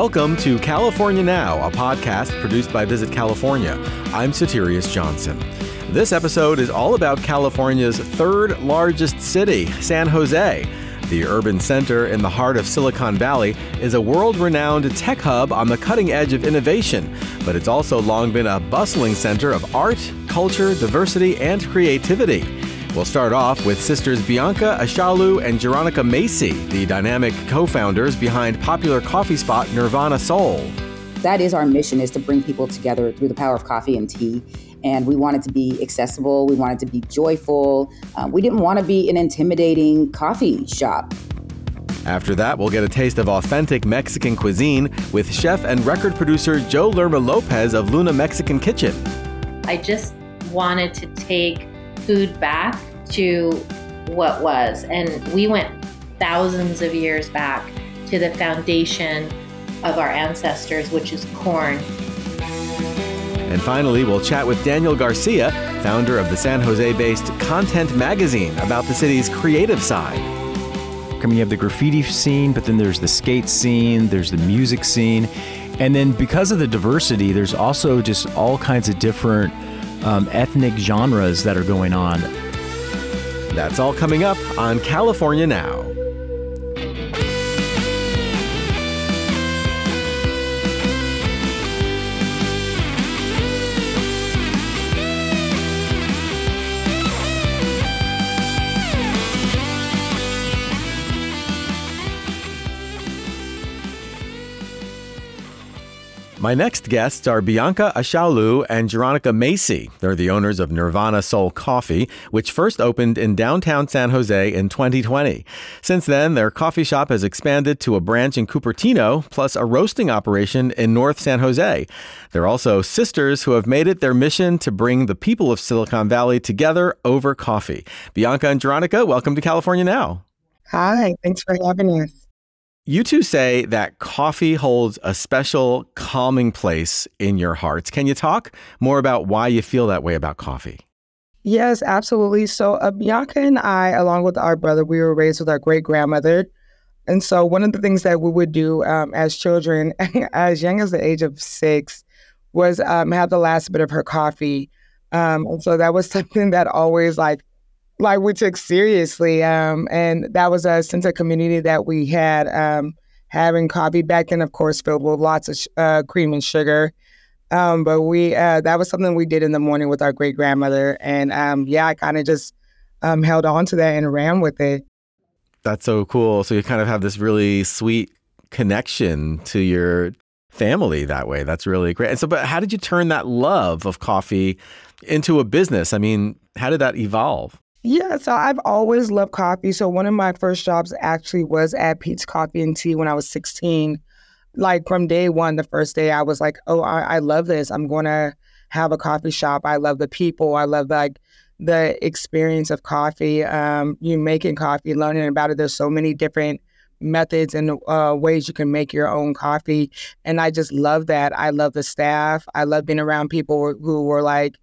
Welcome to California Now, a podcast produced by Visit California. I'm Soterios Johnson. This episode is all about California's third largest city, San Jose. The urban center in the heart of Silicon Valley is a world renowned tech hub on the cutting edge of innovation, but it's also long been a bustling center of art, culture, diversity, and creativity. We'll start off with sisters Be'Anka Ashaolu and Jeronica Macey, the dynamic co-founders behind popular coffee spot Nirvana Soul. That is our mission is to bring people together through the power of coffee and tea. And we wanted to be accessible. We wanted to be joyful. Um, we didn't want to be an intimidating coffee shop. After that, we'll get a taste of authentic Mexican cuisine with chef and record producer Jo Lerma Lopez of Luna Mexican Kitchen. I just wanted to take food back to what was. And we went thousands of years back to the foundation of our ancestors, which is corn. And finally, we'll chat with Daniel Garcia, founder of the San Jose based Content Magazine, about the city's creative side. I mean, you have the graffiti scene, but then there's the skate scene, there's the music scene. And then because of the diversity, there's also just all kinds of different um, ethnic genres that are going on. That's all coming up on California Now. My next guests are Be'Anka Ashaolu and Jeronica Macey. They're the owners of Nirvana Soul Coffee, which first opened in downtown San Jose in 2020. Since then, their coffee shop has expanded to a branch in Cupertino, plus a roasting operation in North San Jose. They're also sisters who have made it their mission to bring the people of Silicon Valley together over coffee. Be'Anka and Jeronica, welcome to California Now. Hi, thanks for having us. You two say that coffee holds a special calming place in your hearts. Can you talk more about why you feel that way about coffee? Yes, absolutely. So, Be'Anka and I, along with our brother, we were raised with our great grandmother. And so, one of the things that we would do um, as children, as young as the age of six, was um, have the last bit of her coffee. Um, and so, that was something that always like like we took seriously. Um, and that was a sense of community that we had. Um, having coffee back then, of course, filled with lots of sh- uh, cream and sugar. Um, but we uh, that was something we did in the morning with our great grandmother, and um, yeah, I kind of just um, held on to that and ran with it. That's so cool. So you kind of have this really sweet connection to your family that way. That's really great. And so, but how did you turn that love of coffee into a business? I mean, how did that evolve? Yeah, so I've always loved coffee. So one of my first jobs actually was at Peet's Coffee and Tea when I was 16. Like from day one, the first day, I was like, oh, I, I love this. I'm going to have a coffee shop. I love the people. I love like the experience of coffee. Um, you making coffee, learning about it. There's so many different methods and uh, ways you can make your own coffee. And I just love that. I love the staff. I love being around people who were like,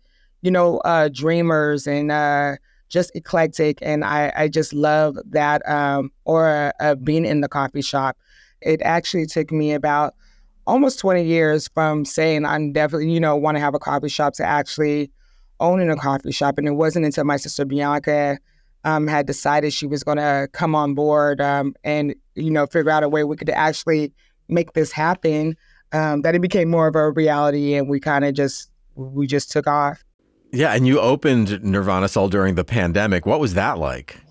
you know, uh, dreamers and, uh, just eclectic, and I, I just love that. Um, or uh, being in the coffee shop, it actually took me about almost 20 years from saying I'm definitely, you know, want to have a coffee shop to actually owning a coffee shop. And it wasn't until my sister Be'Anka um, had decided she was going to come on board um, and, you know, figure out a way we could actually make this happen um, that it became more of a reality and we kind of just, we just took off. Yeah, and you opened Nirvana Soul during the pandemic. What was that like?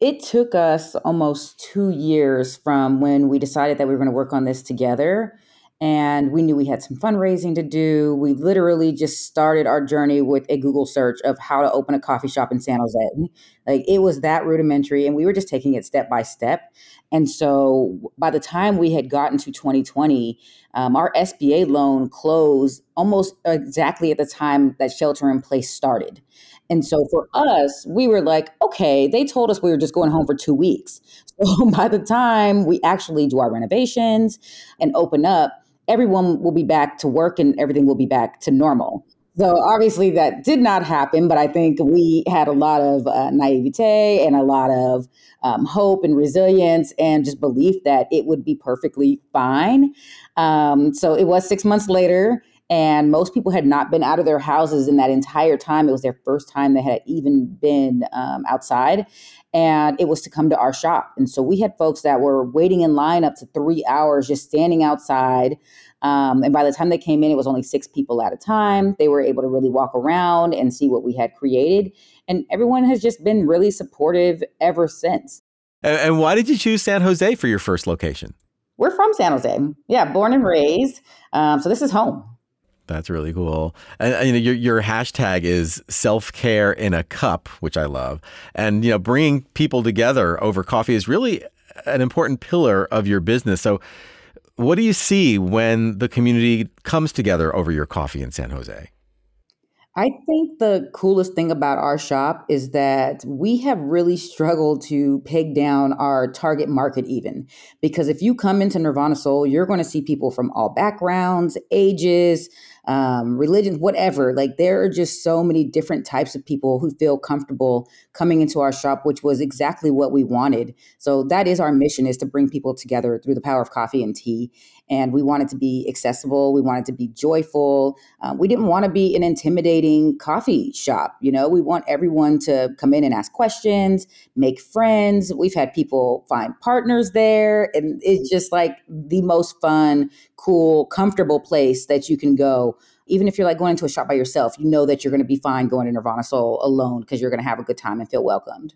It took us almost two years from when we decided that we were going to work on this together. And we knew we had some fundraising to do. We literally just started our journey with a Google search of how to open a coffee shop in San Jose. Like it was that rudimentary, and we were just taking it step by step. And so by the time we had gotten to 2020, um, our SBA loan closed almost exactly at the time that shelter in place started. And so for us, we were like, okay, they told us we were just going home for two weeks. So by the time we actually do our renovations and open up, everyone will be back to work and everything will be back to normal. So obviously that did not happen, but I think we had a lot of uh, naivete and a lot of um, hope and resilience and just belief that it would be perfectly fine. Um, so it was six months later, and most people had not been out of their houses in that entire time. It was their first time they had even been um, outside, and it was to come to our shop. And so we had folks that were waiting in line up to three hours, just standing outside. Um, and by the time they came in, it was only six people at a time. They were able to really walk around and see what we had created. And everyone has just been really supportive ever since. And, and why did you choose San Jose for your first location? We're from San Jose. Yeah, born and raised. Um, so this is home. That's really cool. And, you know, your your hashtag is self care in a cup, which I love. And you know, bringing people together over coffee is really an important pillar of your business. So, what do you see when the community comes together over your coffee in San Jose? I think the coolest thing about our shop is that we have really struggled to peg down our target market, even because if you come into Nirvana Soul, you're going to see people from all backgrounds, ages, um, religions, whatever. Like there are just so many different types of people who feel comfortable coming into our shop, which was exactly what we wanted. So that is our mission: is to bring people together through the power of coffee and tea and we wanted to be accessible. We wanted to be joyful. Um, we didn't want to be an intimidating coffee shop. You know, we want everyone to come in and ask questions, make friends. We've had people find partners there, and it's just like the most fun, cool, comfortable place that you can go. Even if you're like going into a shop by yourself, you know that you're going to be fine going to Nirvana Soul alone because you're going to have a good time and feel welcomed.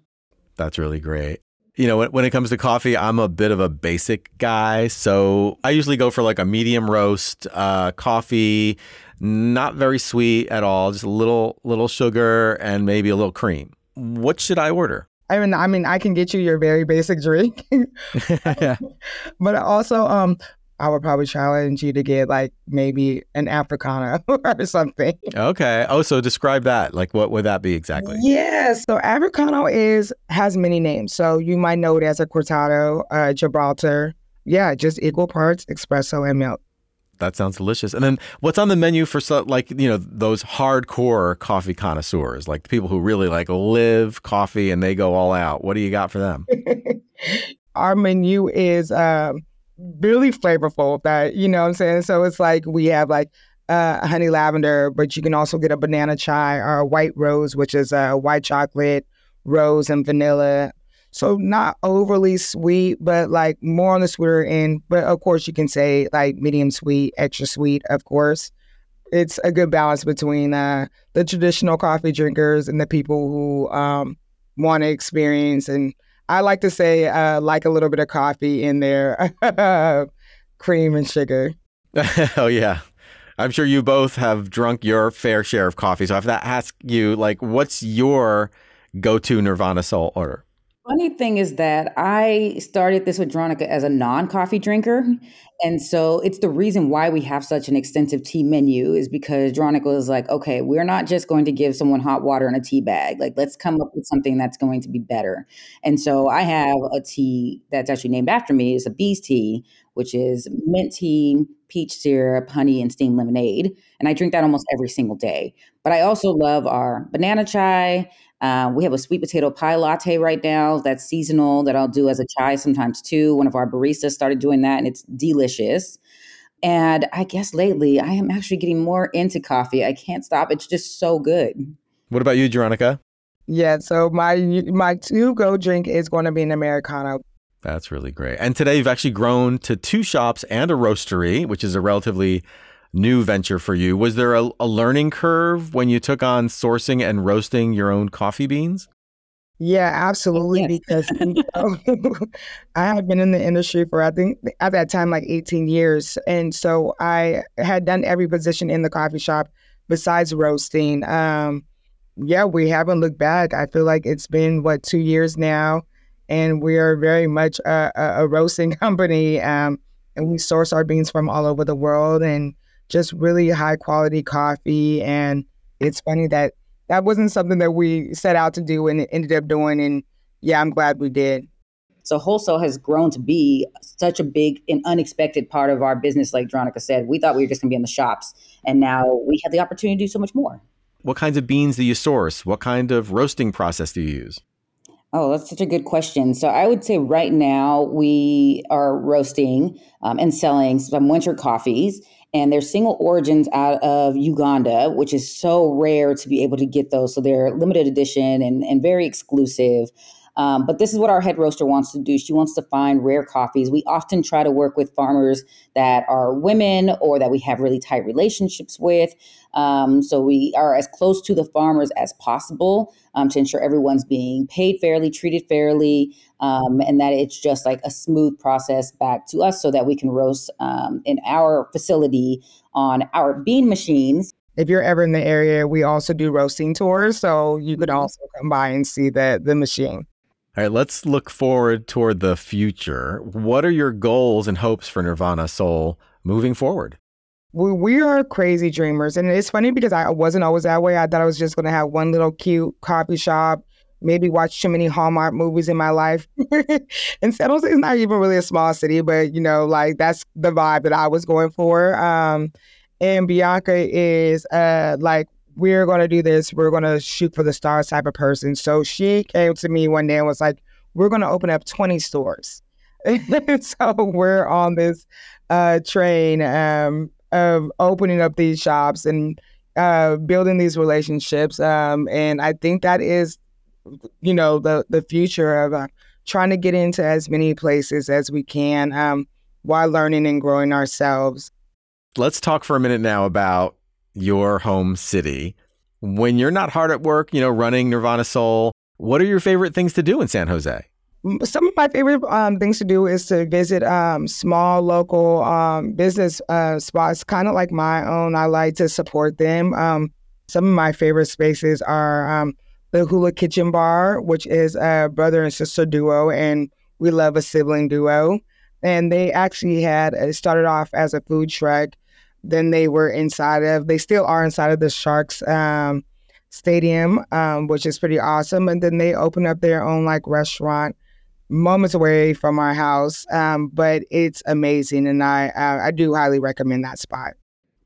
That's really great you know, when, when it comes to coffee, I'm a bit of a basic guy. So I usually go for like a medium roast uh, coffee, not very sweet at all, just a little little sugar and maybe a little cream. What should I order? I mean, I mean, I can get you your very basic drink, but also, um, I would probably challenge you to get like maybe an Africana or something. Okay. Oh, so describe that. Like, what would that be exactly? Yes. So Africano is has many names. So you might know it as a cortado, uh, Gibraltar. Yeah, just equal parts espresso and milk. That sounds delicious. And then what's on the menu for so, like you know those hardcore coffee connoisseurs, like the people who really like live coffee and they go all out? What do you got for them? Our menu is. Um, really flavorful that you know what I'm saying. So it's like we have like uh, honey lavender, but you can also get a banana chai or a white rose, which is a white chocolate, rose, and vanilla. So not overly sweet, but like more on the sweeter end. But of course, you can say like medium sweet, extra sweet. Of course, it's a good balance between uh, the traditional coffee drinkers and the people who um, want to experience and I like to say uh, like a little bit of coffee in there, cream and sugar. oh yeah, I'm sure you both have drunk your fair share of coffee. So I to ask you, like, what's your go-to Nirvana Soul order? Funny thing is that I started this with Dronica as a non coffee drinker. And so it's the reason why we have such an extensive tea menu is because Dronica was like, okay, we're not just going to give someone hot water in a tea bag. Like, let's come up with something that's going to be better. And so I have a tea that's actually named after me. It's a bees tea, which is mint tea, peach syrup, honey, and steamed lemonade. And I drink that almost every single day. But I also love our banana chai. Uh, we have a sweet potato pie latte right now that's seasonal that I'll do as a chai sometimes too. One of our baristas started doing that and it's delicious. And I guess lately I am actually getting more into coffee. I can't stop. It's just so good. What about you, Jeronica? Yeah, so my my to go drink is going to be an Americano. That's really great. And today you've actually grown to two shops and a roastery, which is a relatively new venture for you. Was there a, a learning curve when you took on sourcing and roasting your own coffee beans? Yeah, absolutely. Because I had been in the industry for I think at that time like 18 years, and so I had done every position in the coffee shop besides roasting. Um, yeah, we haven't looked back. I feel like it's been what two years now, and we are very much a, a, a roasting company. Um, and we source our beans from all over the world, and just really high quality coffee. And it's funny that that wasn't something that we set out to do and it ended up doing. And yeah, I'm glad we did. So wholesale has grown to be such a big and unexpected part of our business. Like Dronica said, we thought we were just going to be in the shops, and now we have the opportunity to do so much more. What kinds of beans do you source? What kind of roasting process do you use? Oh, that's such a good question. So I would say right now we are roasting um, and selling some winter coffees, and they're single origins out of Uganda, which is so rare to be able to get those. So they're limited edition and, and very exclusive. Um, but this is what our head roaster wants to do. She wants to find rare coffees. We often try to work with farmers that are women or that we have really tight relationships with. Um, so we are as close to the farmers as possible um, to ensure everyone's being paid fairly, treated fairly, um, and that it's just like a smooth process back to us so that we can roast um, in our facility on our bean machines if you're ever in the area, we also do roasting tours, so you could mm-hmm. also come by and see the the machine. All right, let's look forward toward the future. What are your goals and hopes for Nirvana Soul moving forward? We, we are crazy dreamers. And it's funny because I wasn't always that way. I thought I was just going to have one little cute coffee shop, maybe watch too many Hallmark movies in my life. and San Jose is not even really a small city, but, you know, like that's the vibe that I was going for. Um, and Bianca is uh, like we're going to do this. We're going to shoot for the stars type of person. So she came to me one day and was like, we're going to open up 20 stores. so we're on this uh, train um, of opening up these shops and uh, building these relationships. Um, and I think that is, you know, the, the future of uh, trying to get into as many places as we can um, while learning and growing ourselves. Let's talk for a minute now about your home city. When you're not hard at work, you know, running Nirvana Soul, what are your favorite things to do in San Jose? Some of my favorite um, things to do is to visit um, small local um, business uh, spots, kind of like my own. I like to support them. Um, some of my favorite spaces are um, the Hula Kitchen Bar, which is a brother and sister duo, and we love a sibling duo. And they actually had it started off as a food truck then they were inside of, they still are inside of the Sharks um, Stadium, um, which is pretty awesome. And then they open up their own like restaurant moments away from our house. Um, but it's amazing. And I, I, I do highly recommend that spot.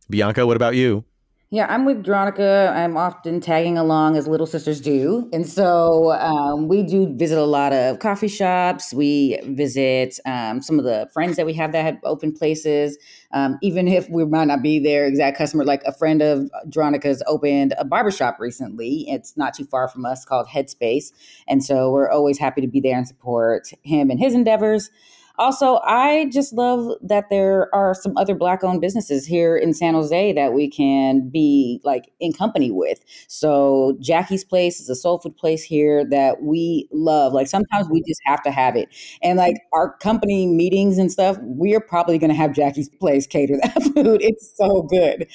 Be'Anka, what about you? Yeah, I'm with Dronica. I'm often tagging along as little sisters do. And so um, we do visit a lot of coffee shops. We visit um, some of the friends that we have that have open places. Um, even if we might not be their exact customer, like a friend of Dronica's opened a barbershop recently. It's not too far from us called Headspace. And so we're always happy to be there and support him and his endeavors. Also, I just love that there are some other black owned businesses here in San Jose that we can be like in company with. So, Jackie's Place is a soul food place here that we love. Like sometimes we just have to have it. And like our company meetings and stuff, we are probably going to have Jackie's Place cater that food. It's so good.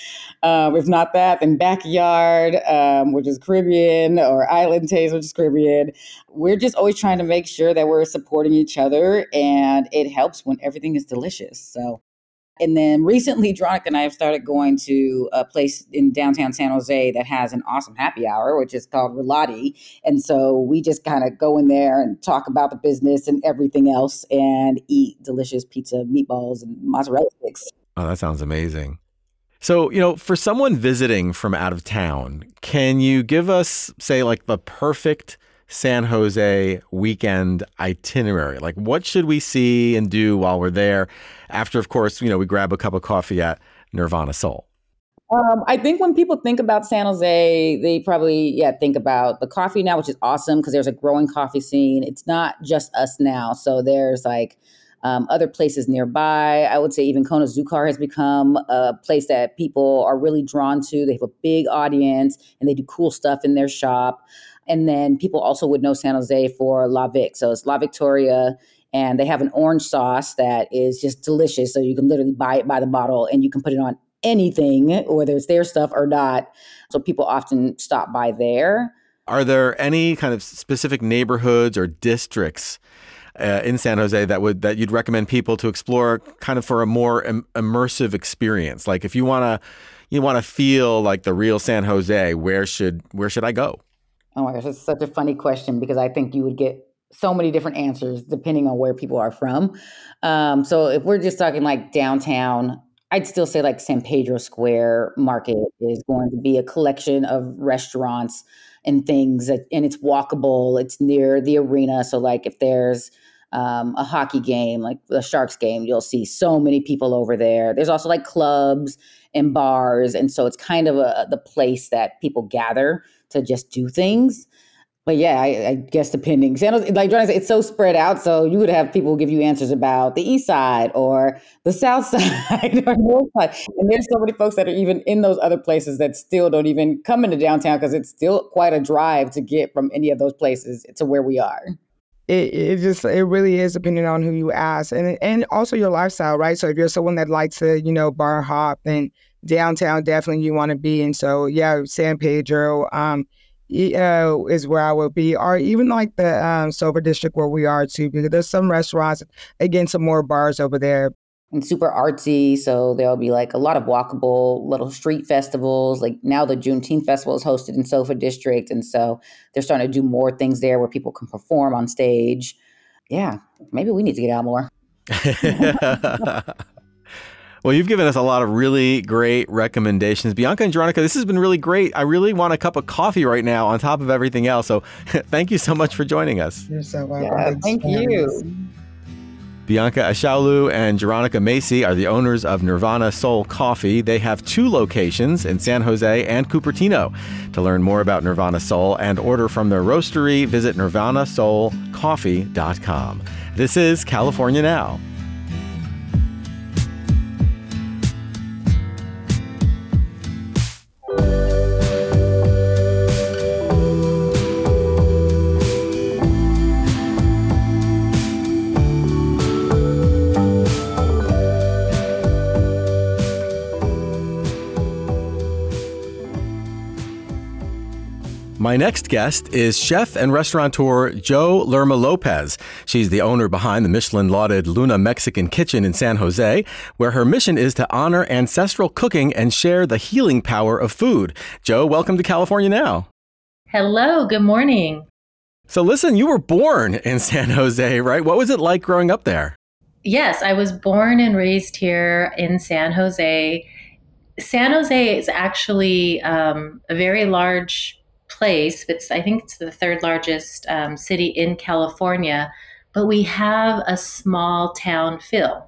Um, if not that, then Backyard, um, which is Caribbean, or Island Taste, which is Caribbean. We're just always trying to make sure that we're supporting each other and it helps when everything is delicious. So, and then recently, Dronica and I have started going to a place in downtown San Jose that has an awesome happy hour, which is called Relati. And so we just kind of go in there and talk about the business and everything else and eat delicious pizza, meatballs, and mozzarella sticks. Oh, that sounds amazing. So, you know, for someone visiting from out of town, can you give us, say, like the perfect San Jose weekend itinerary? Like, what should we see and do while we're there? After, of course, you know, we grab a cup of coffee at Nirvana Soul. Um, I think when people think about San Jose, they probably yeah think about the coffee now, which is awesome because there's a growing coffee scene. It's not just us now, so there's like um, other places nearby. I would say even Kona Zukar has become a place that people are really drawn to. They have a big audience and they do cool stuff in their shop. And then people also would know San Jose for La Vic. So it's La Victoria. And they have an orange sauce that is just delicious. So you can literally buy it by the bottle and you can put it on anything, whether it's their stuff or not. So people often stop by there. Are there any kind of specific neighborhoods or districts uh, in San Jose that would that you'd recommend people to explore, kind of for a more Im- immersive experience? Like if you want to you want to feel like the real San Jose, where should where should I go? Oh my gosh, it's such a funny question because I think you would get so many different answers depending on where people are from. Um, so if we're just talking like downtown, I'd still say like San Pedro Square Market is going to be a collection of restaurants and things, that, and it's walkable. It's near the arena, so like if there's um, a hockey game, like the Sharks game, you'll see so many people over there. There's also like clubs and bars, and so it's kind of a, the place that people gather to just do things but yeah, I, I, guess depending, San Jose, like Jordan said, it's so spread out. So you would have people give you answers about the east side or the south side or north side. And there's so many folks that are even in those other places that still don't even come into downtown because it's still quite a drive to get from any of those places to where we are. It, it just it really is depending on who you ask and and also your lifestyle, right? So if you're someone that likes to you know bar hop, then downtown definitely you want to be. And so yeah, San Pedro. Um, uh, is where I would be, or even like the um, SoFA District where we are too, because there's some restaurants, again, some more bars over there. And super artsy, so there'll be like a lot of walkable little street festivals. Like now, the Juneteenth festival is hosted in Sofa District, and so they're starting to do more things there where people can perform on stage. Yeah, maybe we need to get out more. Well, you've given us a lot of really great recommendations. Be'Anka and Jeronica, this has been really great. I really want a cup of coffee right now on top of everything else. So thank you so much for joining us. You're so welcome. Yeah, thank you. Be'Anka Ashaolu and Jeronica Macey are the owners of Nirvana Soul Coffee. They have two locations in San Jose and Cupertino. To learn more about Nirvana Soul and order from their roastery, visit nirvanasoulcoffee.com. This is California Now. My next guest is chef and restaurateur Jo Lerma Lopez. She's the owner behind the Michelin lauded Luna Mexican Kitchen in San Jose, where her mission is to honor ancestral cooking and share the healing power of food. Jo, welcome to California Now. Hello, good morning. So, listen, you were born in San Jose, right? What was it like growing up there? Yes, I was born and raised here in San Jose. San Jose is actually um, a very large place. It's I think it's the third largest um, city in California, but we have a small town feel.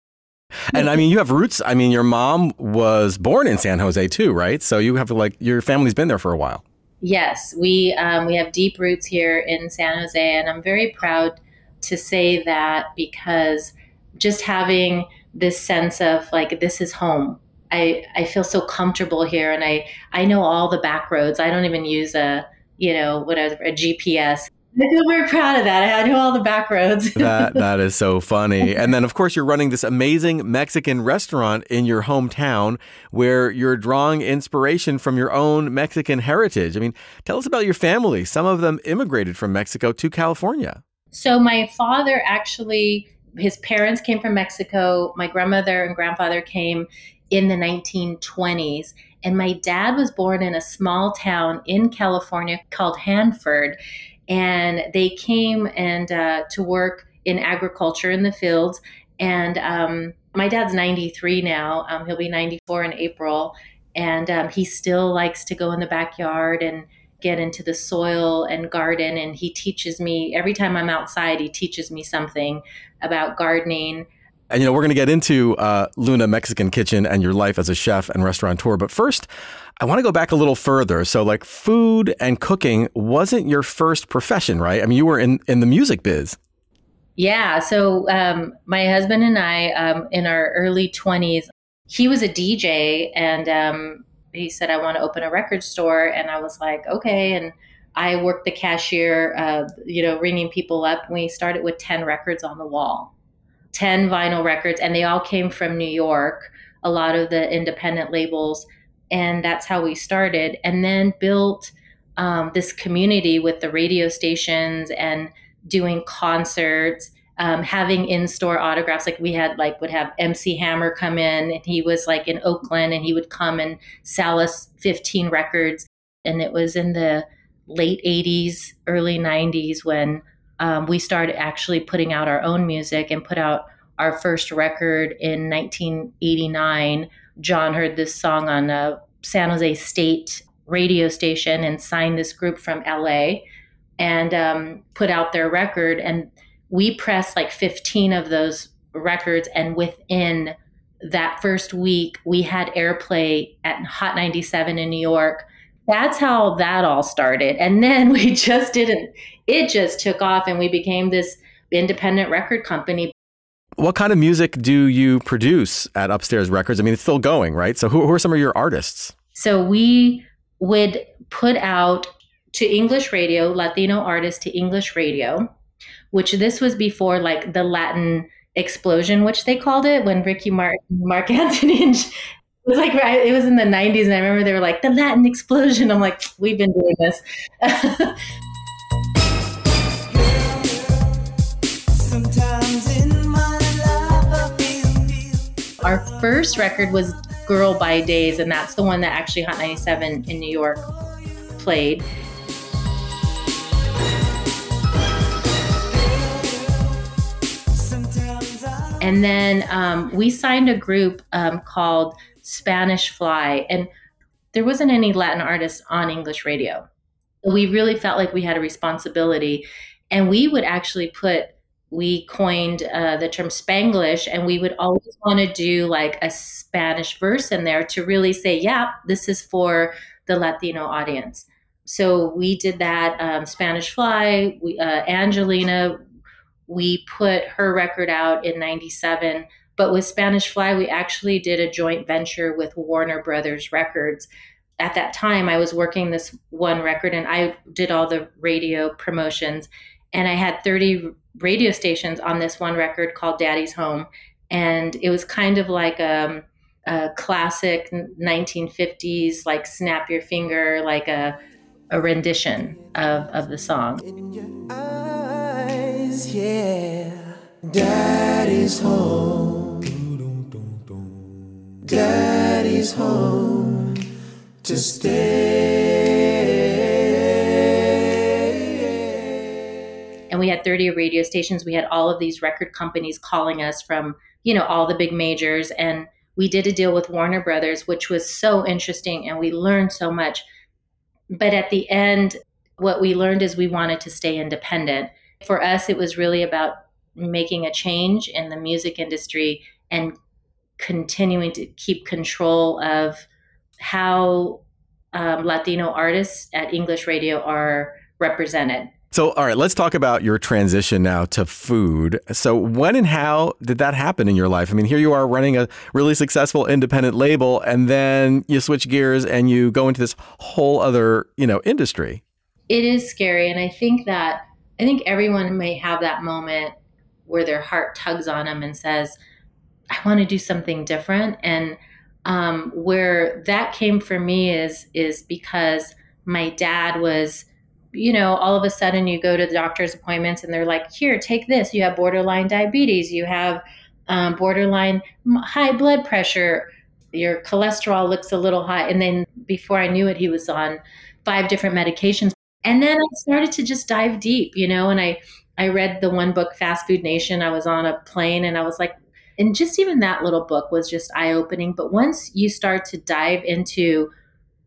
And I mean, you have roots. I mean, your mom was born in San Jose too, right? So you have like your family's been there for a while. Yes, we um, we have deep roots here in San Jose, and I'm very proud to say that because just having this sense of like this is home I, I feel so comfortable here and I, I know all the back roads. I don't even use a, you know, whatever, a GPS. I feel very proud of that. I know all the back roads. that that is so funny. And then of course you're running this amazing Mexican restaurant in your hometown where you're drawing inspiration from your own Mexican heritage. I mean, tell us about your family. Some of them immigrated from Mexico to California. So my father actually his parents came from Mexico. My grandmother and grandfather came in the 1920s. And my dad was born in a small town in California called Hanford. And they came and uh, to work in agriculture in the fields. And um, my dad's 93 now. Um, he'll be 94 in April. And um, he still likes to go in the backyard and get into the soil and garden. And he teaches me every time I'm outside, he teaches me something about gardening. And you know, we're going to get into uh, Luna Mexican Kitchen and your life as a chef and restaurateur. But first, I want to go back a little further. So, like, food and cooking wasn't your first profession, right? I mean, you were in in the music biz. Yeah. So, um, my husband and I, um, in our early twenties, he was a DJ, and um, he said, "I want to open a record store," and I was like, "Okay." And I worked the cashier, uh, you know, ringing people up. We started with ten records on the wall 10 vinyl records, and they all came from New York, a lot of the independent labels. And that's how we started. And then built um, this community with the radio stations and doing concerts. Um, having in-store autographs like we had like would have mc hammer come in and he was like in oakland and he would come and sell us 15 records and it was in the late 80s early 90s when um, we started actually putting out our own music and put out our first record in 1989. John heard this song on a San Jose State radio station and signed this group from LA and um, put out their record. And we pressed like 15 of those records. And within that first week, we had airplay at Hot 97 in New York. That's how that all started. And then we just didn't, it just took off and we became this independent record company. What kind of music do you produce at Upstairs Records? I mean, it's still going, right? So, who, who are some of your artists? So, we would put out to English radio, Latino artists to English radio, which this was before like the Latin explosion, which they called it when Ricky Martin, Mark, Marc Anthony and it was like it was in the 90s and i remember they were like the latin explosion. I'm like we've been doing this. Our first record was girl by days and that's the one that actually hot 97 in new york played. And then um, we signed a group um, called Spanish Fly, and there wasn't any Latin artists on English radio. We really felt like we had a responsibility, and we would actually put we coined uh, the term Spanglish, and we would always want to do like a Spanish verse in there to really say, yeah, this is for the Latino audience. So we did that. Um, Spanish Fly, we, uh, Angelina we put her record out in 97 but with spanish fly we actually did a joint venture with warner brothers records at that time i was working this one record and i did all the radio promotions and i had 30 radio stations on this one record called daddy's home and it was kind of like a, um, a classic 1950s like snap your finger like a, a rendition of, of the song yeah. Daddy's home. Daddy's home to stay. And we had 30 radio stations. We had all of these record companies calling us from, you know, all the big majors. And we did a deal with Warner Brothers, which was so interesting and we learned so much. But at the end, what we learned is we wanted to stay independent for us, it was really about making a change in the music industry and continuing to keep control of how um, Latino artists at English radio are represented. So, all right, let's talk about your transition now to food. So, when and how did that happen in your life? I mean, here you are running a really successful independent label, and then you switch gears and you go into this whole other, you know, industry. It is scary, and I think that I think everyone may have that moment where their heart tugs on them and says, I want to do something different. And um, where that came for me is is because my dad was, you know, all of a sudden you go to the doctor's appointments and they're like, here, take this. You have borderline diabetes. You have um, borderline high blood pressure. Your cholesterol looks a little high. And then before I knew it, he was on five different medications and then I started to just dive deep, you know, and I I read the one book Fast Food Nation. I was on a plane and I was like and just even that little book was just eye-opening, but once you start to dive into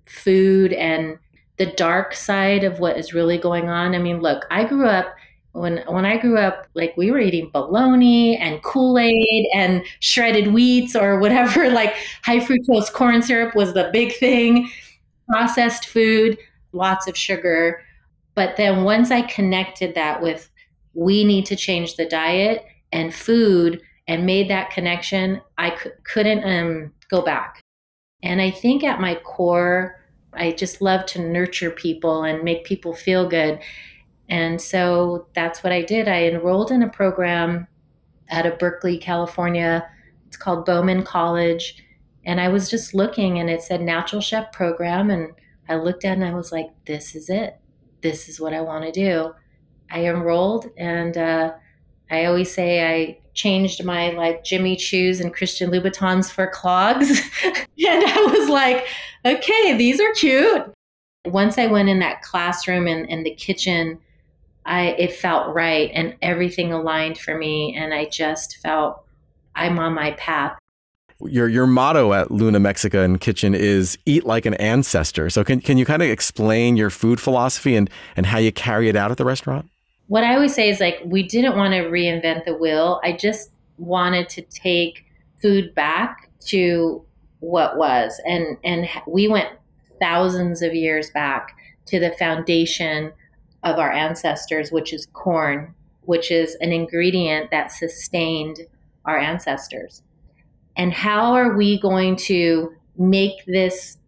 food and the dark side of what is really going on. I mean, look, I grew up when when I grew up, like we were eating bologna and Kool Aid and shredded wheats or whatever. Like high fructose corn syrup was the big thing. Processed food, lots of sugar, but then once I connected that with we need to change the diet and food and made that connection, I c- couldn't um, go back. And I think at my core, I just love to nurture people and make people feel good. And so that's what I did. I enrolled in a program out of Berkeley, California. It's called Bauman College. And I was just looking and it said natural chef program. And I looked at and I was like, this is it this is what I want to do. I enrolled and uh, I always say I changed my like Jimmy Choos and Christian Louboutins for clogs. and I was like, okay, these are cute. Once I went in that classroom and in the kitchen, I it felt right and everything aligned for me and I just felt I'm on my path. Your your motto at Luna Mexican Kitchen is eat like an ancestor. So can can you kind of explain your food philosophy and and how you carry it out at the restaurant? What I always say is like we didn't want to reinvent the wheel. I just wanted to take food back to what was and and we went thousands of years back to the foundation of our ancestors which is corn which is an ingredient that sustained our ancestors and how are we going to make this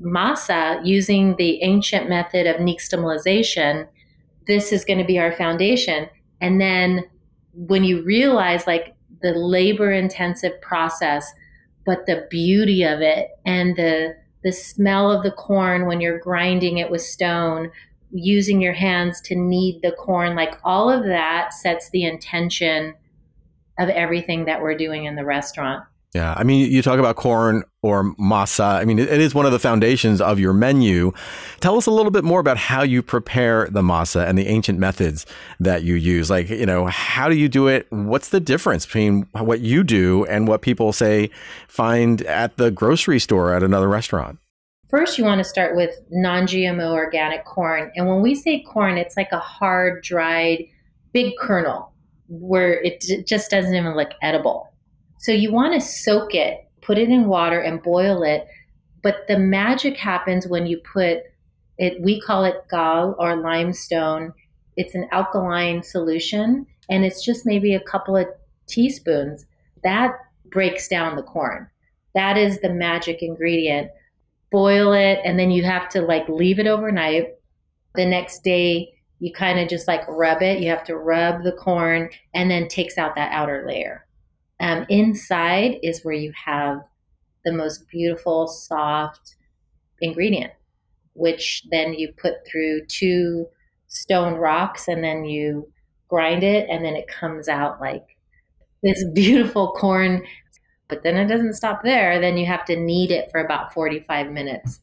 masa using the ancient method of nixtamalization this is going to be our foundation. And then when you realize like the labor intensive process but the beauty of it and the the smell of the corn when you're grinding it with stone using your hands to knead the corn like all of that sets the intention of everything that we're doing in the restaurant yeah, I mean, you talk about corn or masa. I mean, it is one of the foundations of your menu. Tell us a little bit more about how you prepare the masa and the ancient methods that you use. Like, you know, how do you do it? What's the difference between what you do and what people say find at the grocery store at another restaurant? First, you want to start with non GMO organic corn. And when we say corn, it's like a hard, dried, big kernel where it just doesn't even look edible so you want to soak it, put it in water and boil it. But the magic happens when you put it, we call it cal or limestone. It's an alkaline solution and it's just maybe a couple of teaspoons. That breaks down the corn. That is the magic ingredient. Boil it and then you have to like leave it overnight. The next day, you kind of just like rub it. You have to rub the corn and then takes out that outer layer. Um, inside is where you have the most beautiful, soft ingredient, which then you put through two stone rocks and then you grind it, and then it comes out like this beautiful corn. But then it doesn't stop there. Then you have to knead it for about 45 minutes.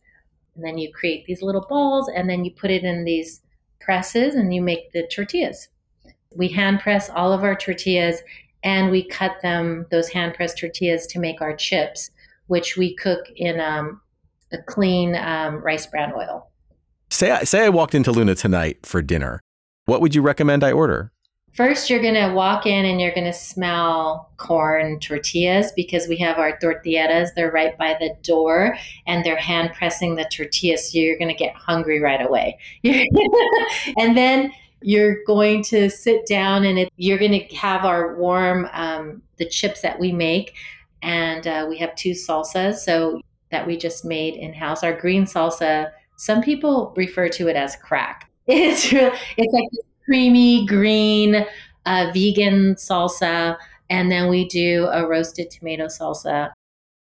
And then you create these little balls, and then you put it in these presses and you make the tortillas. We hand press all of our tortillas and we cut them those hand pressed tortillas to make our chips, which we cook in um, a clean um, rice bran oil. Say I, say I walked into Luna tonight for dinner. What would you recommend I order? First, you're going to walk in and you're going to smell corn tortillas because we have our tortilleras. They're right by the door and they're hand pressing the tortillas. So you're going to get hungry right away. and then you're going to sit down and it, you're going to have our warm um, the chips that we make. And uh, we have two salsas so that we just made in house our green salsa some people refer to it as crack. It's real, it's like creamy green uh, vegan salsa and then we do a roasted tomato salsa.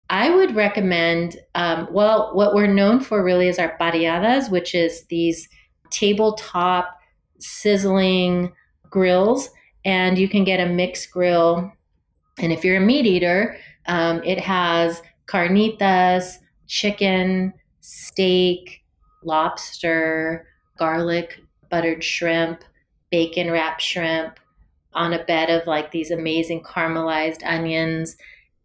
I would recommend, um, well, what we're known for really is our parrilladas, which is these tabletop sizzling grills, and you can get a mixed grill. And if you're a meat eater, um, it has carnitas, chicken, steak, lobster, garlic, buttered shrimp, bacon wrapped shrimp on a bed of like these amazing caramelized onions.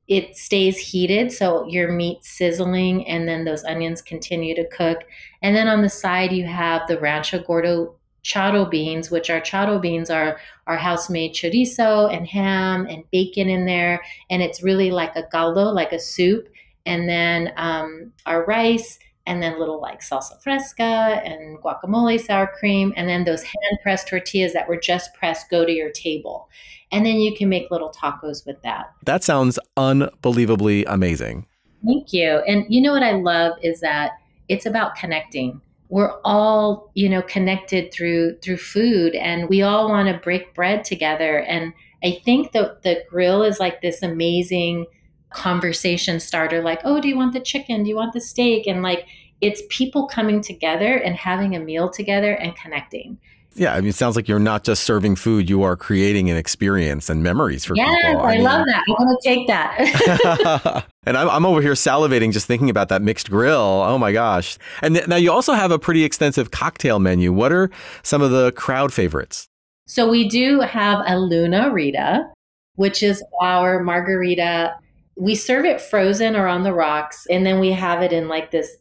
It stays heated, so your meat's sizzling, and then those onions continue to cook. And then on the side, you have the Rancho Gordo charro beans, which are charro beans are our house made chorizo and ham and bacon in there. And it's really like a caldo, like a soup. And then um, our rice, and then little like salsa fresca and guacamole sour cream. And then those hand pressed tortillas that were just pressed go to your table. And then you can make little tacos with that. That sounds unbelievably amazing. Thank you. And you know what I love is that it's about connecting we're all you know connected through through food and we all want to break bread together and i think the the grill is like this amazing conversation starter like oh do you want the chicken do you want the steak and like it's people coming together and having a meal together and connecting yeah, I mean, it sounds like you're not just serving food; you are creating an experience and memories for yes, people. I, I mean, love that. I want to take that. and I'm, I'm over here salivating just thinking about that mixed grill. Oh my gosh! And th- now you also have a pretty extensive cocktail menu. What are some of the crowd favorites? So we do have a Luna Rita, which is our margarita. We serve it frozen or on the rocks, and then we have it in like this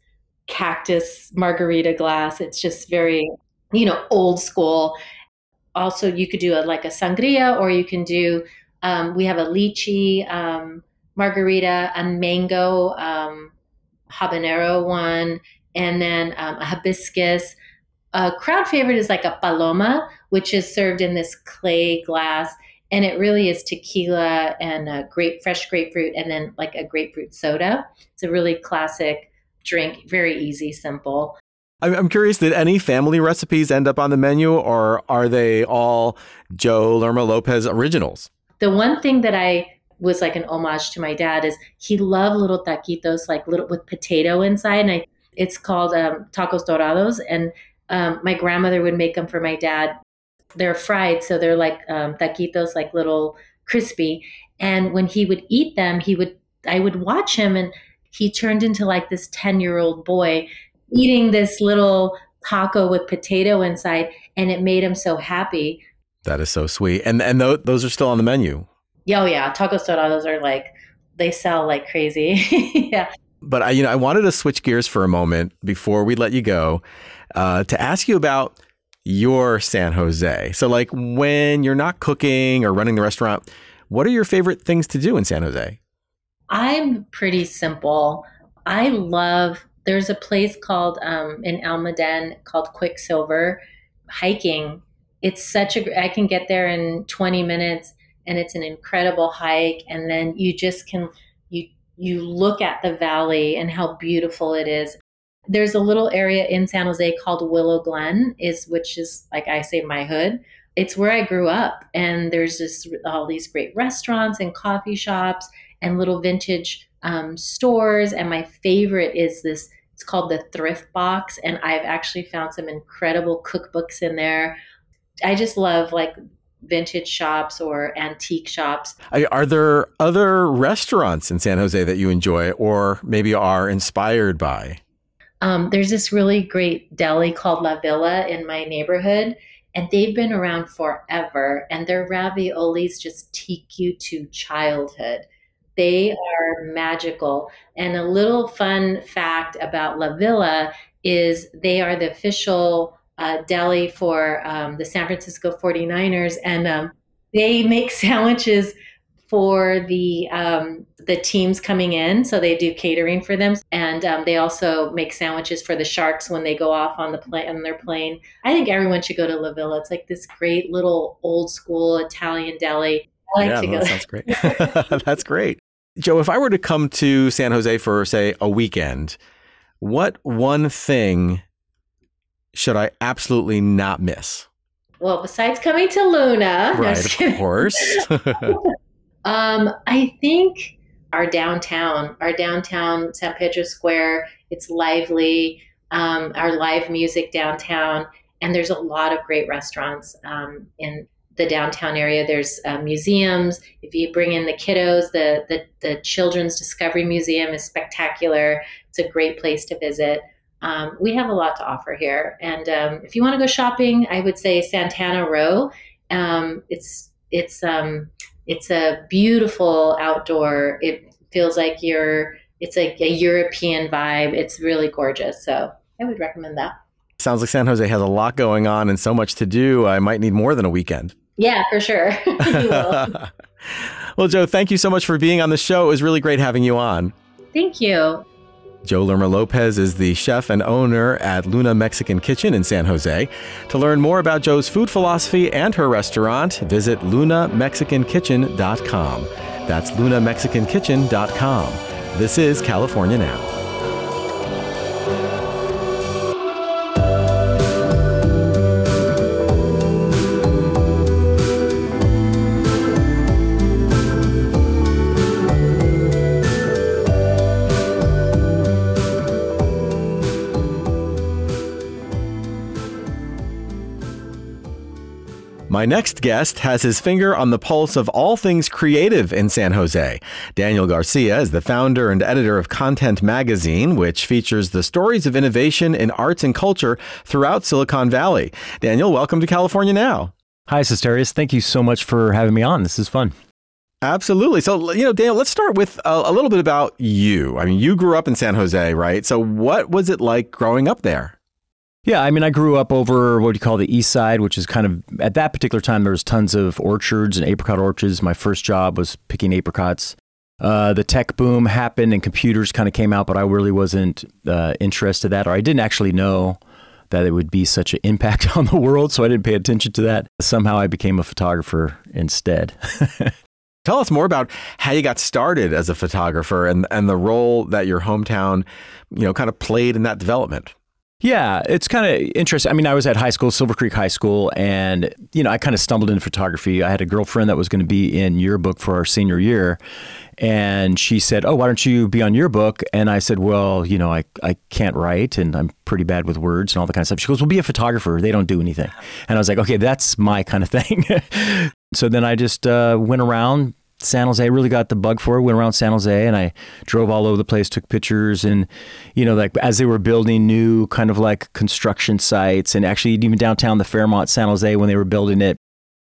cactus margarita glass. It's just very, you know, old school. Also, you could do a, like a sangria, or you can do. Um, we have a lychee um, margarita, a mango um, habanero one, and then um, a hibiscus. A crowd favorite is like a paloma, which is served in this clay glass, and it really is tequila and a grape, fresh grapefruit, and then like a grapefruit soda. It's a really classic drink, very easy, simple. I'm curious, did any family recipes end up on the menu, or are they all Jo Lerma Lopez originals? The one thing that I was like an homage to my dad is he loved little taquitos, like little with potato inside, and I, it's called um, tacos dorados. And um, my grandmother would make them for my dad. They're fried, so they're like um, taquitos, like little crispy. And when he would eat them, he would I would watch him, and he turned into like this ten year old boy eating this little taco with potato inside, and it made him so happy. That is so sweet. And and th- those are still on the menu. Yeah, oh yeah, tacos dorados are like they sell like crazy. yeah. But I, you know, I wanted to switch gears for a moment before we let you go uh, to ask you about your San Jose. So, like, when you're not cooking or running the restaurant, what are your favorite things to do in San Jose? I'm pretty simple. I love. There's a place called um, in Almaden called Quicksilver hiking. It's such a. I can get there in 20 minutes and it's an incredible hike and then you just can you you look at the valley and how beautiful it is. There's a little area in san jose called willow glen is which is like i say my hood. It's where i grew up and there's just all these great restaurants and coffee shops and little vintage um, stores and my favorite is this it's called the thrift box and i've actually found some incredible cookbooks in there. I just love like vintage shops or antique shops. Are there other restaurants in San Jose that you enjoy or maybe are inspired by? Um, there's this really great deli called La Villa in my neighborhood, and they've been around forever, and their raviolis just take you to childhood. They are magical. And a little fun fact about La Villa is they are the official uh, deli for um, the San Francisco 49ers, and um, they make sandwiches for the um, the teams coming in. So they do catering for them, and um, they also make sandwiches for the Sharks when they go off on the plane on their plane. I think everyone should go to La Villa. It's like this great little old school Italian deli. I like yeah, to go. That sounds great. That's great. Jo, if I were to come to San Jose for, say, a weekend, what one thing should I absolutely not miss? Well, besides coming to Luna, right, no, of course. um, I think our downtown, our downtown San Pedro Square, it's lively. Um, our live music downtown, and there's a lot of great restaurants um, in the downtown area. There's uh, museums. If you bring in the kiddos, the, the the Children's Discovery Museum is spectacular. It's a great place to visit um, we have a lot to offer here. And um, if you want to go shopping, I would say Santana Row. Um, it's it's um, it's a beautiful outdoor. It feels like you're. It's like a European vibe. It's really gorgeous. So I would recommend that. Sounds like San Jose has a lot going on and so much to do. I might need more than a weekend. Yeah, for sure. well, Jo, thank you so much for being on the show. It was really great having you on. Thank you. Jo Lerma Lopez is the chef and owner at Luna Mexican Kitchen in San Jose. To learn more about Jo's food philosophy and her restaurant, visit lunamexicankitchen.com. That's lunamexicankitchen.com. This is California Now. My next guest has his finger on the pulse of all things creative in San Jose. Daniel Garcia is the founder and editor of Content Magazine, which features the stories of innovation in arts and culture throughout Silicon Valley. Daniel, welcome to California Now. Hi, Soterios. Thank you so much for having me on. This is fun. Absolutely. So, you know, Daniel, let's start with a, a, little bit about you. I mean, you grew up in San Jose, right? So, what was it like growing up there? Yeah, I mean, I grew up over what you call the east side, which is kind of at that particular time there was tons of orchards and apricot orchards. My first job was picking apricots. Uh, the tech boom happened and computers kind of came out, but I really wasn't uh, interested in that, or I didn't actually know that it would be such an impact on the world, so I didn't pay attention to that. Somehow I became a photographer instead. Tell us more about how you got started as a photographer and, and the role that your hometown, you know, kind of played in that development. Yeah, it's kind of interesting. I mean, I was at high school, Silver Creek High School, and you know, I kind of stumbled into photography. I had a girlfriend that was going to be in yearbook for our senior year, and she said, "Oh, why don't you be on yearbook?" And I said, "Well, you know, I I can't write, and I'm pretty bad with words and all that kind of stuff." She goes, "Well, be a photographer. They don't do anything." And I was like, "Okay, that's my kind of thing." so then I just uh, went around San Jose really got the bug for it. Went around San Jose and I drove all over the place, took pictures, and you know, like as they were building new kind of like construction sites, and actually even downtown the Fairmont San Jose when they were building it,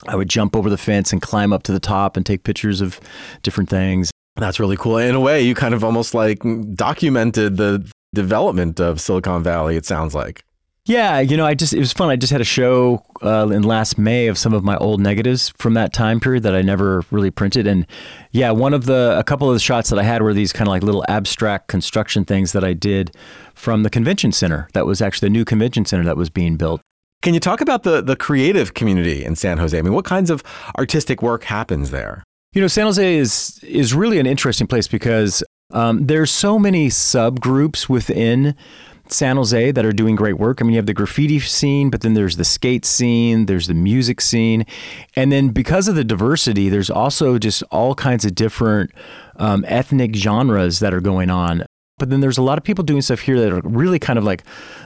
I would jump over the fence and climb up to the top and take pictures of different things. That's really cool. In a way, you kind of almost like documented the development of Silicon Valley. It sounds like. Yeah, you know, I just it was fun. I just had a show uh, in last May of some of my old negatives from that time period that I never really printed, and yeah, one of the a couple of the shots that I had were these kind of like little abstract construction things that I did from the convention center. That was actually the new convention center that was being built. Can you talk about the the creative community in San Jose? I mean, what kinds of artistic work happens there? You know, San Jose is is really an interesting place because um, there's so many subgroups within San Jose that are doing great work. I mean, you have the graffiti scene, but then there's the skate scene, there's the music scene. And then because of the diversity, there's also just all kinds of different um, ethnic genres that are going on. But then there's a lot of people doing stuff here that are really kind of like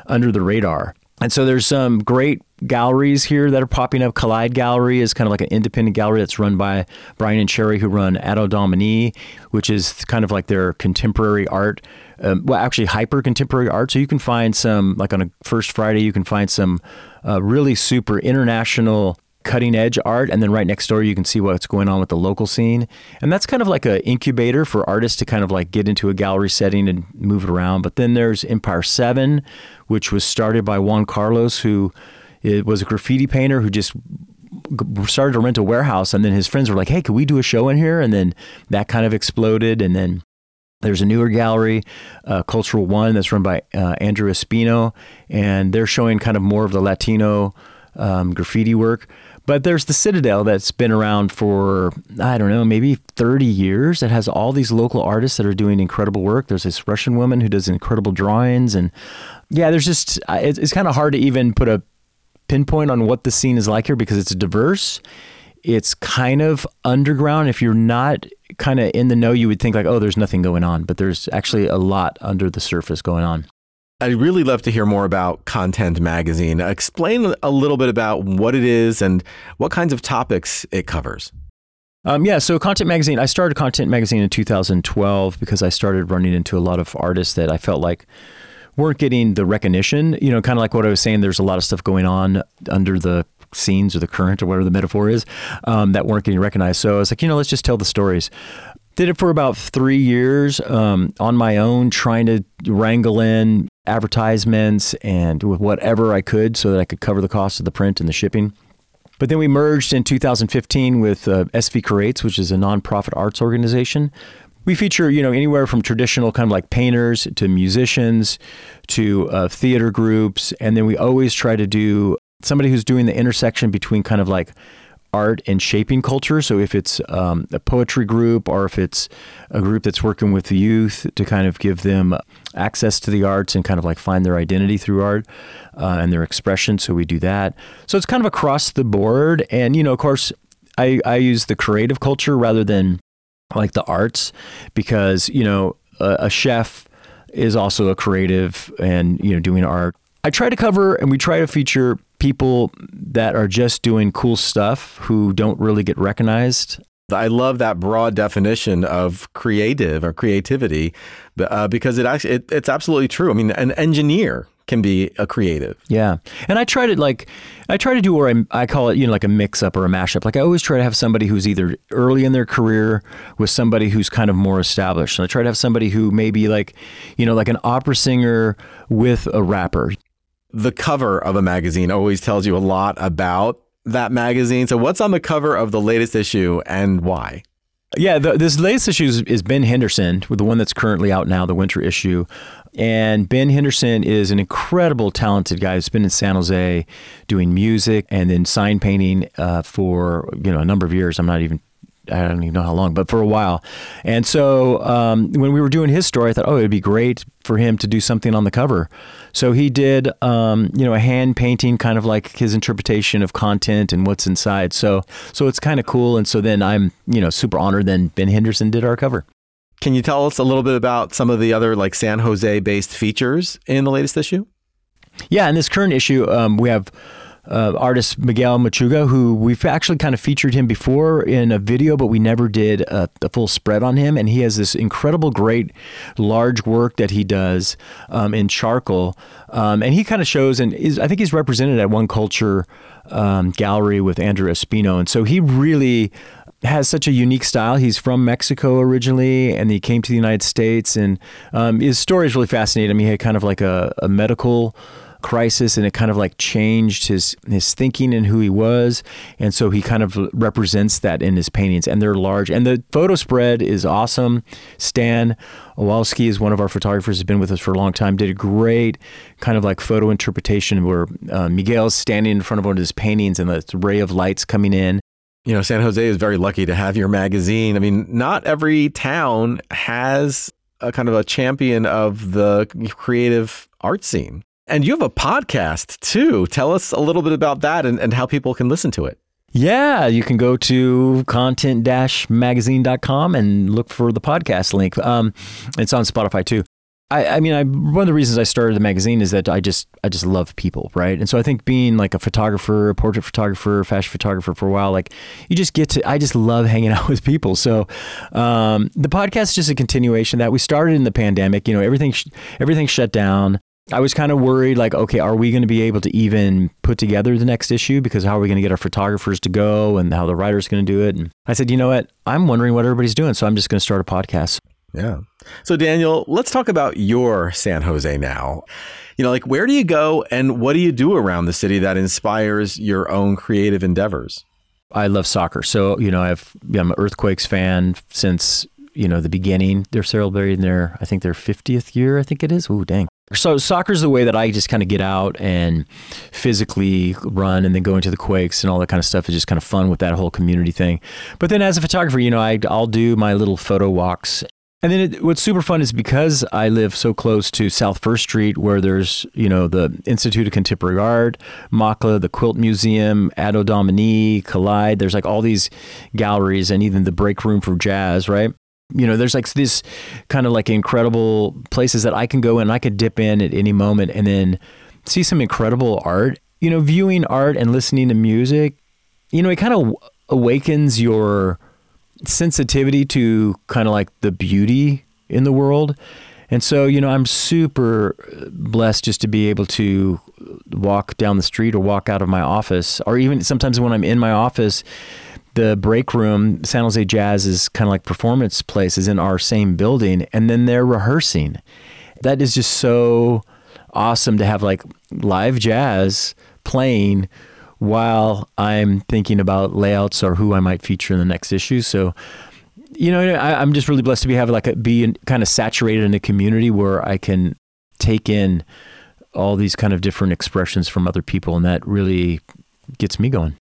under the radar. And so there's some great galleries here that are popping up. Collide Gallery is kind of like an independent gallery that's run by Brian and Sherry, who run Anno Domini, which is kind of like their contemporary art um, well, actually hyper contemporary art. So you can find some, like on a first Friday, you can find some uh, really super international cutting edge art. And then right next door you can see what's going on with the local scene. And that's kind of like an incubator for artists to kind of like get into a gallery setting and move it around. But then there's empire 7 which was started by juan carlos who was a graffiti painter who just started to rent a warehouse. And then his friends were like hey could we do a show in here? And then that kind of exploded. And then there's a newer gallery, uh, Cultural One, that's run by uh, Andrew Espino, and they're showing kind of more of the Latino um, graffiti work. But there's the Citadel that's been around for, I don't know, maybe 30 years that has all these local artists that are doing incredible work. There's this Russian woman who does incredible drawings. And yeah, there's just, it's, it's kind of hard to even put a pinpoint on what the scene is like here because it's diverse it's kind of underground. If you're not kind of in the know, you would think like, oh, there's nothing going on, but there's actually a lot under the surface going on. I'd really love to hear more about Content Magazine. Explain a little bit about what it is and what kinds of topics it covers. Um, yeah, so Content Magazine, I started Content Magazine in 2012 because I started running into a lot of artists that I felt like weren't getting the recognition. You know, kind of like what I was saying, there's a lot of stuff going on under the scenes or the current or whatever the metaphor is um, that weren't getting recognized. So I was like, you know, let's just tell the stories. Did it for about three years um, on my own, trying to wrangle in advertisements and whatever I could so that I could cover the cost of the print and the shipping. But then we merged in 2015 with uh, SV Creates, which is a nonprofit arts organization. We feature, you know, anywhere from traditional kind of like painters to musicians to uh, theater groups, and then we always try to do somebody who's doing the intersection between kind of like art and shaping culture. So if it's um, a poetry group or if it's a group that's working with the youth to kind of give them access to the arts and kind of like find their identity through art uh, and their expression. So we do that. So it's kind of across the board. And, you know, of course, I, I use the creative culture rather than like the arts because, you know, a, a chef is also a creative and, you know, doing art. I try to cover and we try to feature people that are just doing cool stuff who don't really get recognized. I love that broad definition of creative or creativity uh, because it actually it, it's absolutely true. I mean, an engineer can be a creative. Yeah, and I try to like, I try to do where I I call it you know like a mix up or a mashup. Like I always try to have somebody who's either early in their career with somebody who's kind of more established. And I try to have somebody who maybe like, you know, like an opera singer with a rapper. The cover of a magazine always tells you a lot about that magazine. So what's on the cover of the latest issue and why? Yeah, the, this latest issue is, is Ben Henderson, with the one that's currently out now, the winter issue. And Ben Henderson is an incredible, talented guy who's been in San Jose doing music and then sign painting uh, for you know a number of years. I'm not even I don't even know how long, but for a while. And so um, when we were doing his story, I thought, oh, it'd be great for him to do something on the cover. So he did, um, you know, a hand painting, kind of like his interpretation of content and what's inside. So so it's kind of cool. And so then I'm, you know, super honored. Then Ben Henderson did our cover. Can you tell us a little bit about some of the other like San Jose based features in the latest issue? Yeah, in this current issue, um, we have uh, artist Miguel Machuga, who we've actually kind of featured him before in a video, but we never did a, a full spread on him. And he has this incredible, great, large work that he does um, in charcoal, um, and he kind of shows and is I think he's represented at One Culture um, Gallery with Andrew Espino, and so he really has such a unique style. He's from Mexico originally, and he came to the United States. And um, his story is really fascinating. I mean, he had kind of like a, a medical crisis and it kind of like changed his his thinking and who he was and so he kind of represents that in his paintings and they're large and the photo spread is awesome stan Owalski is one of our photographers has been with us for a long time did a great kind of like photo interpretation where uh, Miguel's standing in front of one of his paintings and the ray of lights coming in you know, San Jose is very lucky to have your magazine. I mean, not every town has a kind of a champion of the creative art scene. And you have a podcast too. Tell us a little bit about that and, and how people can listen to it. Yeah, you can go to content-magazine.com and look for the podcast link. Um, it's on Spotify too. I, I mean, I, one of the reasons I started the magazine is that I just I just love people, right? And so I think being like a photographer, a portrait photographer, fashion photographer for a while, like you just get to I just love hanging out with people. So um, the podcast is just a continuation that we started in the pandemic. You know, everything everything shut down. I was kind of worried, like, okay, are we going to be able to even put together the next issue? Because how are we going to get our photographers to go and how the writer's going to do it? And I said, you know what? I'm wondering what everybody's doing. So I'm just going to start a podcast. Yeah. So, Daniel, let's talk about your San Jose now. You know, like, where do you go and what do you do around the city that inspires your own creative endeavors? I love soccer. So, you know, I've, I'm an Earthquakes fan since you know the beginning. They're celebrating their I think their 50th year. I think it is. Ooh, dang. So soccer's the way that I just kind of get out and physically run and then go into the quakes and all that kind of stuff is just kind of fun with that whole community thing. But then as a photographer, you know, I, I'll do my little photo walks and then it, what's super fun is because I live so close to South First Street, where there's you know the Institute of Contemporary Art, MACLA, the Quilt Museum, Anno Domini, Collide. There's like all these galleries and even the break room for jazz, right? You know there's like this kind of like incredible places that i can go and i could dip in at any moment and then see some incredible art. You know viewing art and listening to music you know it kind of awakens your sensitivity to kind of like the beauty in the world. And so you know i'm super blessed just to be able to walk down the street or walk out of my office or even sometimes when i'm in my office the break room, San Jose Jazz is kind of like performance place, is in our same building, and then they're rehearsing. That is just so awesome to have like live jazz playing while I'm thinking about layouts or who I might feature in the next issue. So, you know, I, am just really blessed to be having like a, be in, kind of saturated in a community where I can take in all these kind of different expressions from other people, and that really gets me going.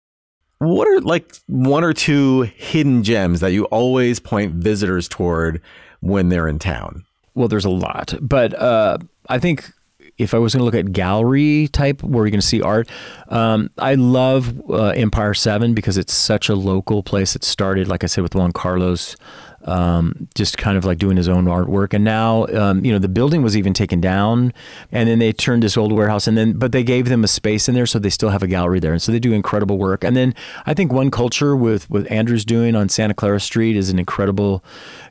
What are like one or two hidden gems that you always point visitors toward when they're in town? Well, there's a lot, but uh, I think if I was going to look at gallery type where you're going to see art, um, I love uh, Empire Seven because it's such a local place. It started, like I said, with Juan Carlos um, just kind of like doing his own artwork. And now, um, you know, the building was even taken down, and then they turned this old warehouse, and then but they gave them a space in there, so they still have a gallery there, and so they do incredible work. And then I think One Culture with with Andrew's doing on Santa Clara Street is an incredible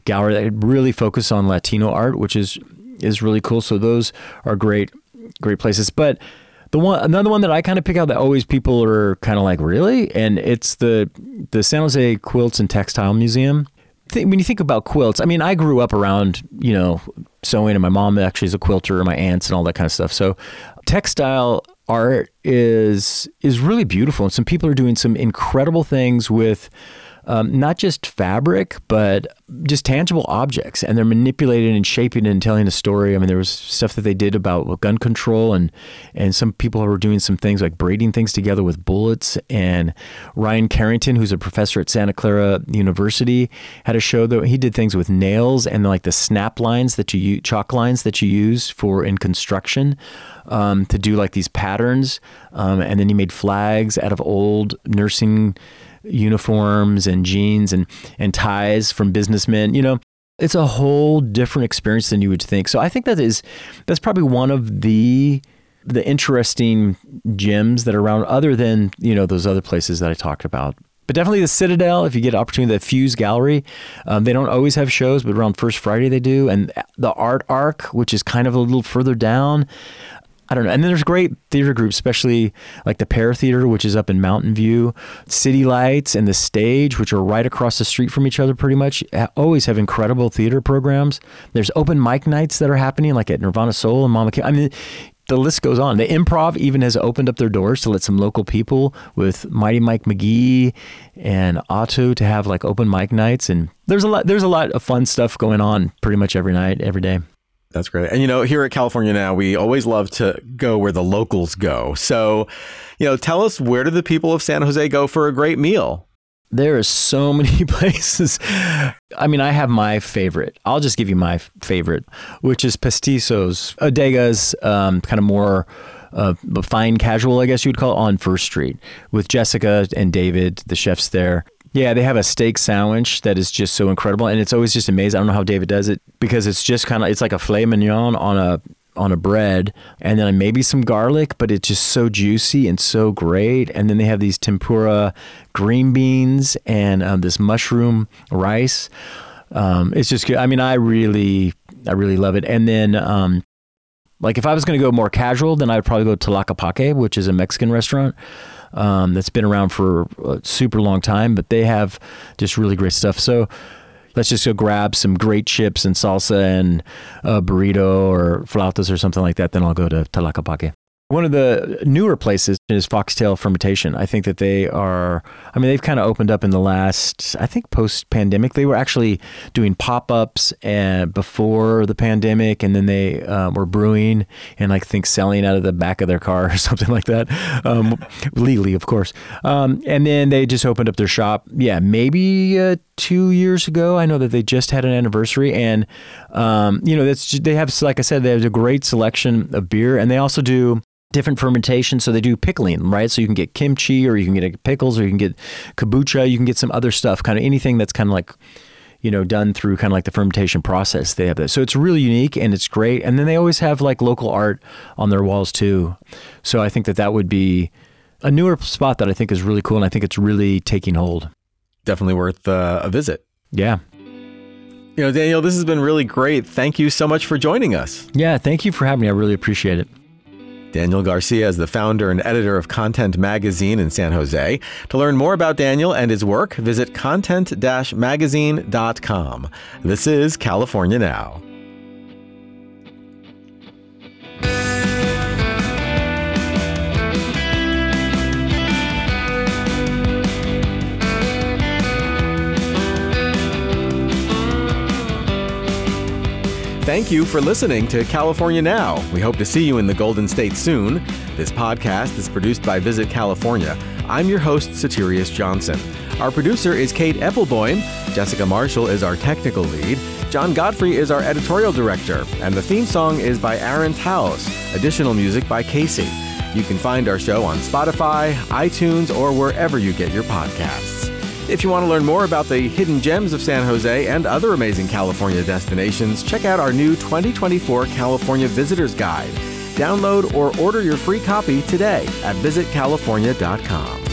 gallery that really focus on Latino art, which is is really cool. So those are great. great places. But the one, another one that I kind of pick out that always people are kind of like, really, and it's the the San Jose Quilts and Textile Museum. When you think about quilts, I mean, I grew up around you know sewing, and my mom actually is a quilter, and my aunts and all that kind of stuff. So, textile art is is really beautiful, and some people are doing some incredible things with um, not just fabric, but just tangible objects. And they're manipulating and shaping and telling a story. I mean, there was stuff that they did about gun control, and and some people were doing some things like braiding things together with bullets. And Ryan Carrington, who's a professor at Santa Clara University, had a show that he did things with nails and like the snap lines that you use, chalk lines that you use for in construction. Um, to do like these patterns, um, and then he made flags out of old nursing uniforms and jeans and, and ties from businessmen. You know, it's a whole different experience than you would think. So I think that is that's probably one of the the interesting gems that are around other than, you know, those other places that I talked about. But definitely the Citadel, if you get an opportunity, the Fuse Gallery, um, they don't always have shows, but around First Friday they do. And the Art Ark, which is kind of a little further down, I don't know. And then there's great theater groups, especially like the Pear Theater, which is up in Mountain View, City Lights, and the Stage, which are right across the street from each other pretty much, always have incredible theater programs. There's open mic nights that are happening, like at Nirvana Soul and Mama K. I mean, the list goes on. The improv even has opened up their doors to let some local people with Mighty Mike McGee and Otto to have like open mic nights. And there's a lot, there's a lot of fun stuff going on pretty much every night, every day. That's great. And you know, here at California Now, we always love to go where the locals go. So, you know, tell us where do the people of San Jose go for a great meal? There are so many places. I mean, I have my favorite. I'll just give you my favorite, which is Petiscos, Adega's um, kind of more uh, fine casual, I guess you would call it, on First Street with Jessica and David, the chefs there. Yeah, they have a steak sandwich that is just so incredible, and it's always just amazing. I don't know how David does it because it's just kind of it's like a filet mignon on a on a bread, and then maybe some garlic, but it's just so juicy and so great. And then they have these tempura green beans and um, this mushroom rice. Um, it's just good. I mean, I really, I really love it. And then, um, like, if I was going to go more casual, then I'd probably go to Tlaquepaque, which is a Mexican restaurant um, that's been around for a super long time, but they have just really great stuff. So let's just go grab some great chips and salsa and a burrito or flautas or something like that. Then I'll go to Tlaquepaque. One of the newer places is Foxtail Fermentation. I think that they are, I mean, they've kind of opened up in the last, I think post pandemic. They were actually doing pop ups and before the pandemic, and then they um, were brewing and I think selling out of the back of their car or something like that, um, legally, of course. Um, and then they just opened up their shop, yeah, maybe uh, two years ago. I know that they just had an anniversary, and, um, you know, that's, they have, like I said, they have a great selection of beer, and they also do different fermentation. So they do pickling, right? So you can get kimchi or you can get pickles or you can get kombucha. You can get some other stuff, kind of anything that's kind of like, you know, done through kind of like the fermentation process. They have that. So it's really unique and it's great. And then they always have like local art on their walls too. So I think that that would be a newer spot that I think is really cool. And I think it's really taking hold. Definitely worth uh, a visit. Yeah. You know, Daniel, this has been really great. Thank you so much for joining us. Yeah, thank you for having me. I really appreciate it. Daniel Garcia is the founder and editor of Content Magazine in San Jose. To learn more about Daniel and his work, visit content magazine.com. This is California Now. Thank you for listening to California Now. We hope to see you in the Golden State soon. This podcast is produced by Visit California. I'm your host, Soterios Johnson. Our producer is Kate Eppelboim. Jessica Marshall is our technical lead. John Godfrey is our editorial director. And the theme song is by Aaron Taos. Additional music by Casey. You can find our show on Spotify, iTunes, or wherever you get your podcasts. If you want to learn more about the hidden gems of San Jose and other amazing California destinations, check out our new 2024 California Visitors Guide. Download or order your free copy today at visitcalifornia.com.